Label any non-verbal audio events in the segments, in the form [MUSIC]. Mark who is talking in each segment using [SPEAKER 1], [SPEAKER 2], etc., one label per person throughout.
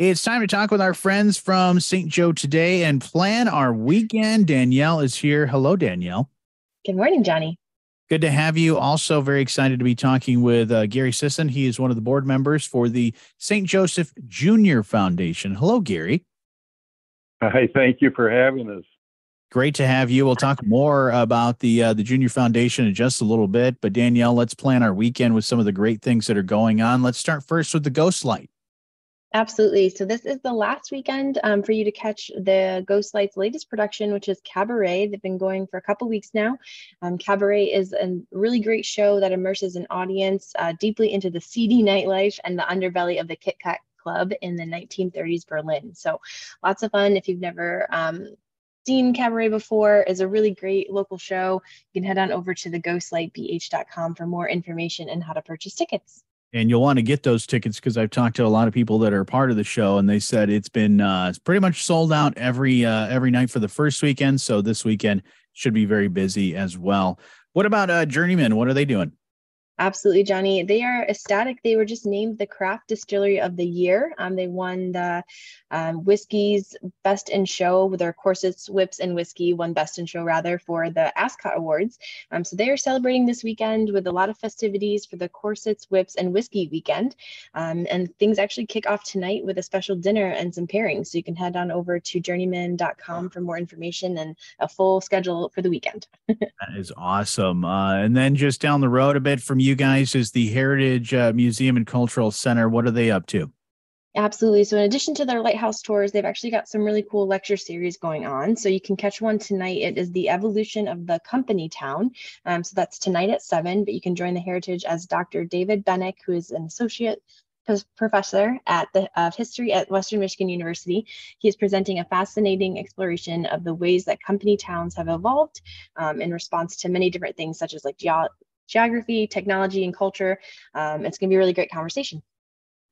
[SPEAKER 1] It's time to talk with our friends from St. Joe today and plan our weekend. Danielle is here. Hello, Danielle.
[SPEAKER 2] Good morning, Johnny.
[SPEAKER 1] Good to have you. Also, very excited to be talking with uh, Gary Sisson. He is one of the board members for the St. Joseph Junior Foundation. Hello, Gary.
[SPEAKER 3] Hi, thank you for having us.
[SPEAKER 1] Great to have you. We'll talk more about the uh, the Junior Foundation in just a little bit. But Danielle, let's plan our weekend with some of the great things that are going on. Let's start first with the Ghost Light.
[SPEAKER 2] Absolutely. So this is the last weekend um, for you to catch the Ghost Light's latest production, which is Cabaret. They've been going for a couple weeks now. Um, Cabaret is a really great show that immerses an audience uh, deeply into the seedy nightlife and the underbelly of the Kit Kat Club in the 1930s Berlin. So lots of fun. If you've never um, seen Cabaret before, is a really great local show. You can head on over to the ghostlightbh.com for more information and how to purchase tickets
[SPEAKER 1] and you'll want to get those tickets because I've talked to a lot of people that are part of the show, and they said it's been uh, it's pretty much sold out every uh, every night for the first weekend. So this weekend should be very busy as well. What about uh, Journeyman? What are they doing?
[SPEAKER 2] Absolutely, Johnny. They are ecstatic. They were just named the craft distillery of the year. Um, they won the um, whiskey's best in show with their corsets, whips, and whiskey. Won best in show rather for the Ascot Awards. Um, so they are celebrating this weekend with a lot of festivities for the corsets, whips, and whiskey weekend. Um, and things actually kick off tonight with a special dinner and some pairings. So you can head on over to journeyman.com for more information and a full schedule for the weekend. [LAUGHS]
[SPEAKER 1] that is awesome. Uh, and then just down the road a bit from you you guys is the Heritage uh, Museum and Cultural Center. What are they up to?
[SPEAKER 2] Absolutely. So, in addition to their lighthouse tours, they've actually got some really cool lecture series going on. So, you can catch one tonight. It is the evolution of the company town. Um, so, that's tonight at seven, but you can join the Heritage as Dr. David Bennick, who is an associate professor at the of history at Western Michigan University. He is presenting a fascinating exploration of the ways that company towns have evolved um, in response to many different things, such as like ge- geography, technology, and culture. Um, it's going to be a really great conversation.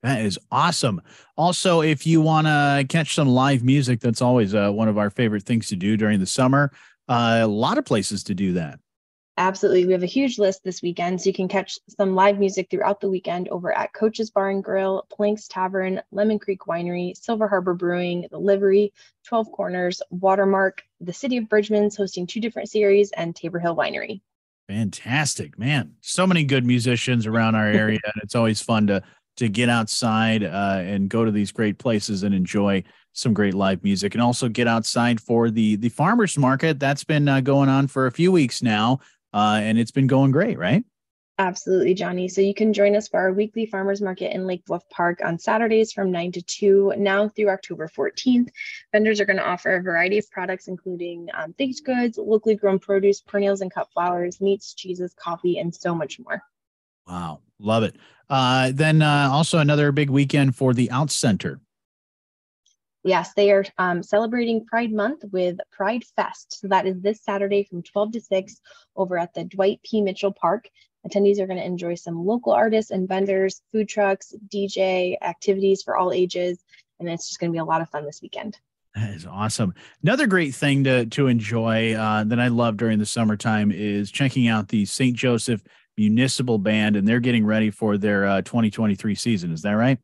[SPEAKER 1] That is awesome. Also, if you want to catch some live music, that's always uh, one of our favorite things to do during the summer. Uh, a lot of places to do that.
[SPEAKER 2] Absolutely. We have a huge list this weekend, so you can catch some live music throughout the weekend over at Coach's Bar and Grill, Planks Tavern, Lemon Creek Winery, Silver Harbor Brewing, The Livery, 12 Corners, Watermark, the City of Bridgman's hosting two different series, and Tabor Hill Winery.
[SPEAKER 1] Fantastic, man! So many good musicians around our area, [LAUGHS] and it's always fun to to get outside uh, and go to these great places and enjoy some great live music, and also get outside for the the farmers market that's been uh, going on for a few weeks now, uh, and it's been going great, right?
[SPEAKER 2] Absolutely, Johnny. So you can join us for our weekly farmers market in Lake Bluff Park on Saturdays from 9 to 2, now through October 14th. Vendors are going to offer a variety of products, including um, baked goods, locally grown produce, perennials and cut flowers, meats, cheeses, coffee, and so much more.
[SPEAKER 1] Wow, love it. Uh, then uh, also another big weekend for the Out Center.
[SPEAKER 2] Yes, they are um, celebrating Pride Month with Pride Fest. So that is this Saturday from 12 to 6 over at the Dwight P. Mitchell Park. Attendees are going to enjoy some local artists and vendors, food trucks, DJ, activities for all ages, and it's just going to be a lot of fun this weekend.
[SPEAKER 1] That is awesome. Another great thing to to enjoy uh, that I love during the summertime is checking out the St. Joseph Municipal Band, and they're getting ready for their uh, 2023 season. Is that right?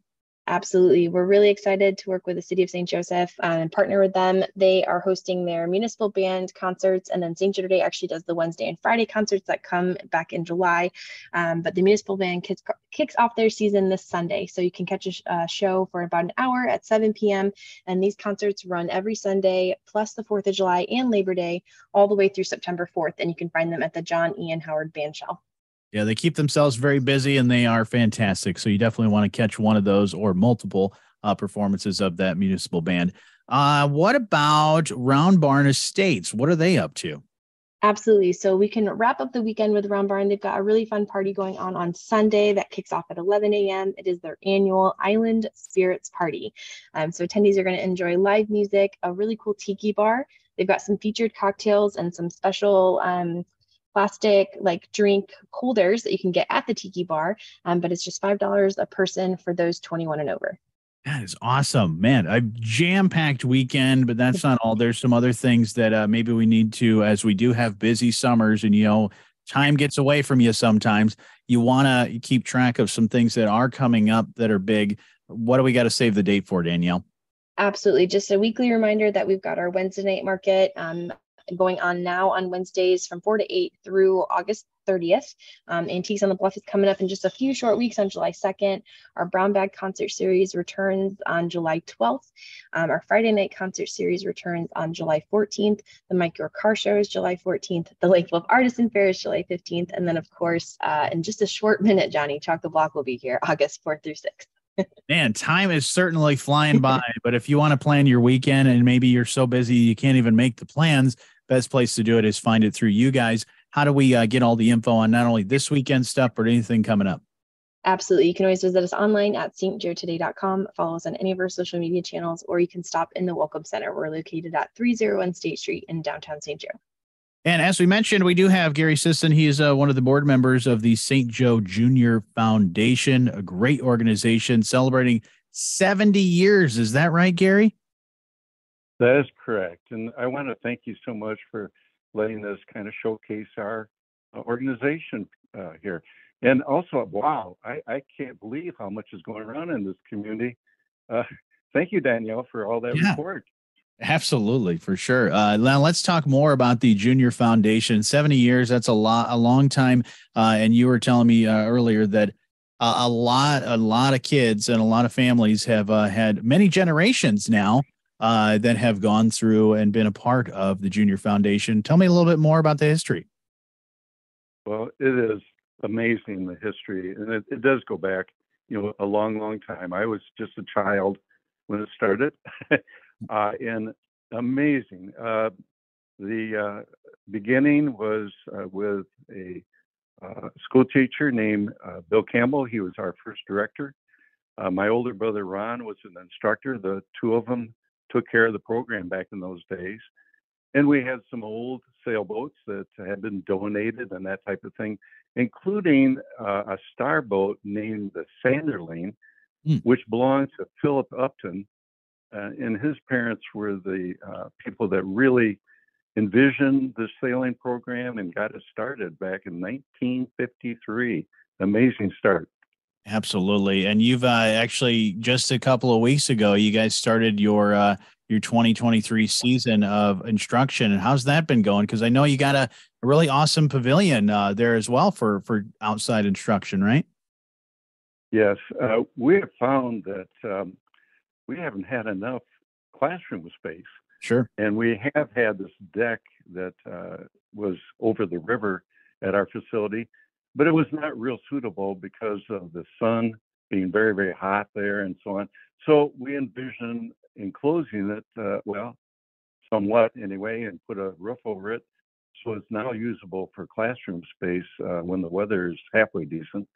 [SPEAKER 2] Absolutely. We're really excited to work with the City of St. Joseph uh, and partner with them. They are hosting their municipal band concerts, and then St. Jude actually does the Wednesday and Friday concerts that come back in July. Um, but the municipal band kicks, kicks off their season this Sunday. So you can catch a uh, show for about an hour at 7 p.m. And these concerts run every Sunday, plus the 4th of July and Labor Day, all the way through September 4th. And you can find them at the John Ian Howard Bandshell.
[SPEAKER 1] Yeah, they keep themselves very busy and they are fantastic. So you definitely want to catch one of those or multiple uh, performances of that municipal band. Uh, what about Round Barn Estates? What are they up to?
[SPEAKER 2] Absolutely. So we can wrap up the weekend with Round Barn. They've got a really fun party going on on Sunday that kicks off at 11 a.m. It is their annual Island Spirits Party. Um, so attendees are going to enjoy live music, a really cool tiki bar. They've got some featured cocktails and some special um, plastic like drink holders that you can get at the tiki bar um, but it's just five dollars a person for those 21 and over
[SPEAKER 1] that is awesome man a jam-packed weekend but that's not all there's some other things that uh, maybe we need to as we do have busy summers and you know time gets away from you sometimes. You want to keep track of some things that are coming up that are big. What do we got to save the date for, Danielle?
[SPEAKER 2] Absolutely. Just a weekly reminder that we've got our Wednesday night market. Um, going on now on Wednesdays from 4 to 8 through August 30th. Um, Antiques on the Bluff is coming up in just a few short weeks on July 2nd. Our Brown Bag concert series returns on July 12th. Um, our Friday night concert series returns on July 14th. The Mike Your Car Show is July 14th. The Lake Bluff Artisan Fair is July 15th. And then, of course, uh, in just a short minute, Johnny Chalk the Block will be here August 4th through 6th. [LAUGHS]
[SPEAKER 1] Man, time is certainly flying by. but if you want to plan your weekend and maybe you're so busy you can't even make the plans, best place to do it is find it through you guys. How do we uh, get all the info on not only this weekend stuff, but anything coming up?
[SPEAKER 2] Absolutely. You can always visit us online at stjoetoday.com, follow us on any of our social media channels, or you can stop in the Welcome Center. We're located at 301 State Street in downtown St. Joe.
[SPEAKER 1] And as we mentioned, we do have Gary Sisson. He is uh, one of the board members of the St. Joe Junior Foundation, a great organization celebrating 70 years. Is that right, Gary?
[SPEAKER 3] That is correct. And I want to thank you so much for letting us kind of showcase our uh, organization uh, here. And also, wow, I, I, can't believe how much is going on in this community. Uh, thank you, Danielle, for all that yeah. report.
[SPEAKER 1] Absolutely, for sure. Uh, now let's talk more about the Junior Foundation. Seventy years, that's a lot, a long time. Uh, and you were telling me uh, earlier that a lot, a lot of kids and a lot of families have uh, had many generations now uh, that have gone through and been a part of the Junior Foundation. Tell me a little bit more about the history.
[SPEAKER 3] Well, it is amazing the history, and it, it does go back, you know, a long, long time. I was just a child when it started, [LAUGHS] uh, and amazing. Uh, the uh, beginning was uh, with a uh, school teacher named Bill Campbell. He was our first director. Uh, my older brother Ron was an instructor. The two of them took care of the program back in those days. And we had some old sailboats that had been donated and that type of thing, including uh, a starboat named the Sanderling, mm. which belonged to Philip Upton. Uh, and his parents were the uh, people that really envisioned the sailing program and got it started back in 1953. Amazing start.
[SPEAKER 1] Absolutely. And you've uh, actually just a couple of weeks ago, you guys started your uh, your 2023 season of instruction. And how's that been going? Because I know you got a, a really awesome pavilion uh, there as well for for outside instruction, right?
[SPEAKER 3] Yes, uh, we have found that um, we haven't had enough classroom space.
[SPEAKER 1] Sure.
[SPEAKER 3] And we have had this deck that uh, was over the river at our facility but it was not real suitable because of the sun being very, very hot there and so on. So we envisioned enclosing it, uh, well, somewhat anyway, and put a roof over it. So it's now usable for classroom space uh, when the weather is halfway decent.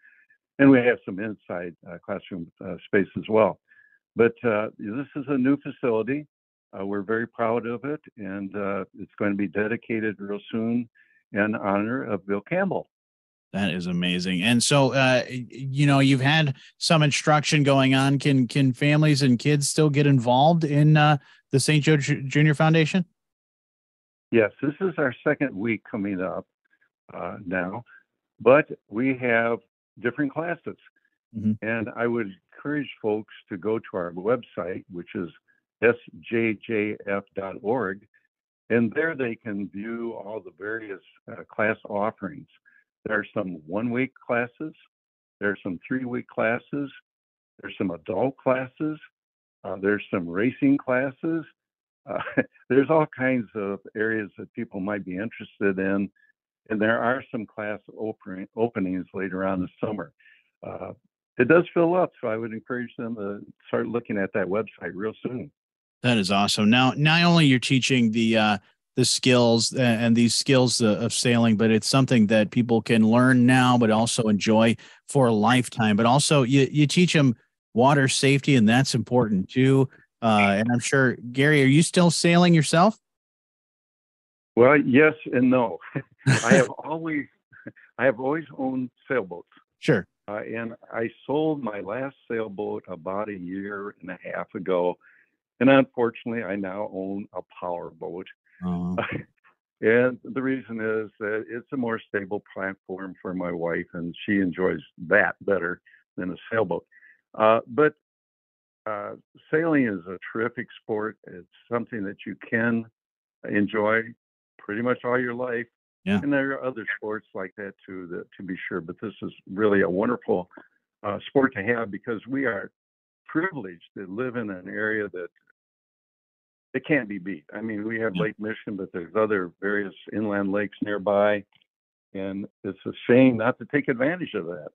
[SPEAKER 3] And we have some inside uh, classroom uh, space as well. But uh, this is a new facility. Uh, we're very proud of it, and it's going to be dedicated real soon in honor of Bill Campbell.
[SPEAKER 1] That is amazing. And so, uh, you know, you've had some instruction going on. Can can families and kids still get involved in uh, the St. Joe Junior Foundation?
[SPEAKER 3] Yes, this is our second week coming up uh, now, but we have different classes, mm-hmm. and I would encourage folks to go to our website, which is sjjf.org, and there they can view all the various uh, class offerings. There are some one week classes, there are some three week classes, there's some adult classes, uh, there's some racing classes. Uh, [LAUGHS] there's all kinds of areas that people might be interested in, and there are some class open, openings later on this summer. Uh, it does fill up, so I would encourage them to start looking at that website real soon.
[SPEAKER 1] That is awesome. Now, not only you're teaching the uh, the skills and these skills of sailing, but it's something that people can learn now, but also enjoy for a lifetime. But also, you, you teach them water safety, and that's important too. Uh, and I'm sure, Gary, are you still sailing yourself?
[SPEAKER 3] Well, yes and no. [LAUGHS] I have [LAUGHS] always, I have always owned sailboats.
[SPEAKER 1] Sure.
[SPEAKER 3] Uh, and I sold my last sailboat about a year and a half ago, and unfortunately, I now own a power boat. Uh-huh. [LAUGHS] And the reason is that it's a more stable platform for my wife, and she enjoys that better than a sailboat. Uh, but uh, sailing is a terrific sport. It's something that you can enjoy pretty much all your life.
[SPEAKER 1] Yeah.
[SPEAKER 3] And there are other sports like that too, that, to be sure. But this is really a wonderful uh, sport to have because we are privileged to live in an area that it can't be beat. I mean, we have Lake Michigan, but there's other various inland lakes nearby, and it's a shame not to take advantage of that.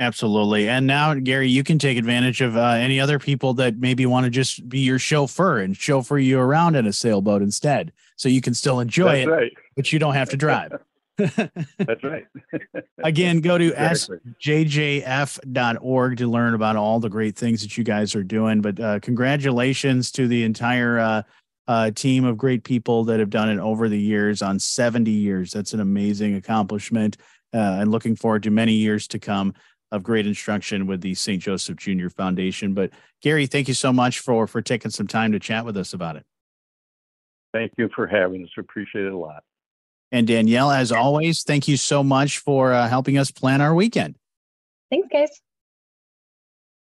[SPEAKER 1] Absolutely. And now, Gary, you can take advantage of uh, any other people that maybe want to just be your chauffeur and chauffeur you around in a sailboat instead. So you can still enjoy
[SPEAKER 3] That's
[SPEAKER 1] it,
[SPEAKER 3] right.
[SPEAKER 1] but you don't have to drive. [LAUGHS]
[SPEAKER 3] That's right. [LAUGHS]
[SPEAKER 1] Again, go to
[SPEAKER 3] Exactly.
[SPEAKER 1] sjf.org to learn about all the great things that you guys are doing. But uh, congratulations to the entire uh, uh, team of great people that have done it over the years on 70 years. That's an amazing accomplishment. Uh, and looking forward to many years to come of great instruction with the St. Joseph Junior Foundation. But Gary, thank you so much for for taking some time to chat with us about it.
[SPEAKER 3] Thank you for having us. We appreciate it a lot.
[SPEAKER 1] And Danielle, as always, thank you so much for uh, helping us plan our weekend.
[SPEAKER 2] Thanks, guys.